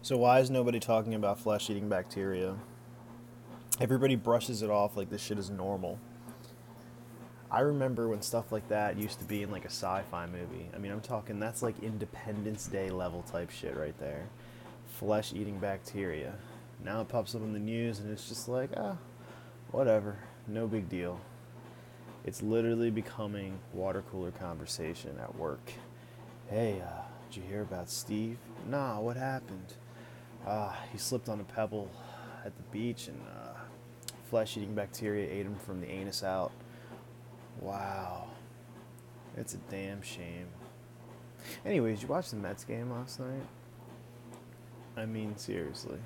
So why is nobody talking about flesh-eating bacteria? Everybody brushes it off like this shit is normal. I remember when stuff like that used to be in like a sci-fi movie. I mean, I'm talking that's like Independence Day level type shit right there. Flesh-eating bacteria. Now it pops up in the news and it's just like, ah, whatever, no big deal. It's literally becoming water cooler conversation at work. Hey, uh, did you hear about Steve? Nah, what happened? Uh, he slipped on a pebble at the beach and uh, flesh-eating bacteria ate him from the anus out. Wow. It's a damn shame. Anyways, you watched the Mets game last night? I mean, seriously.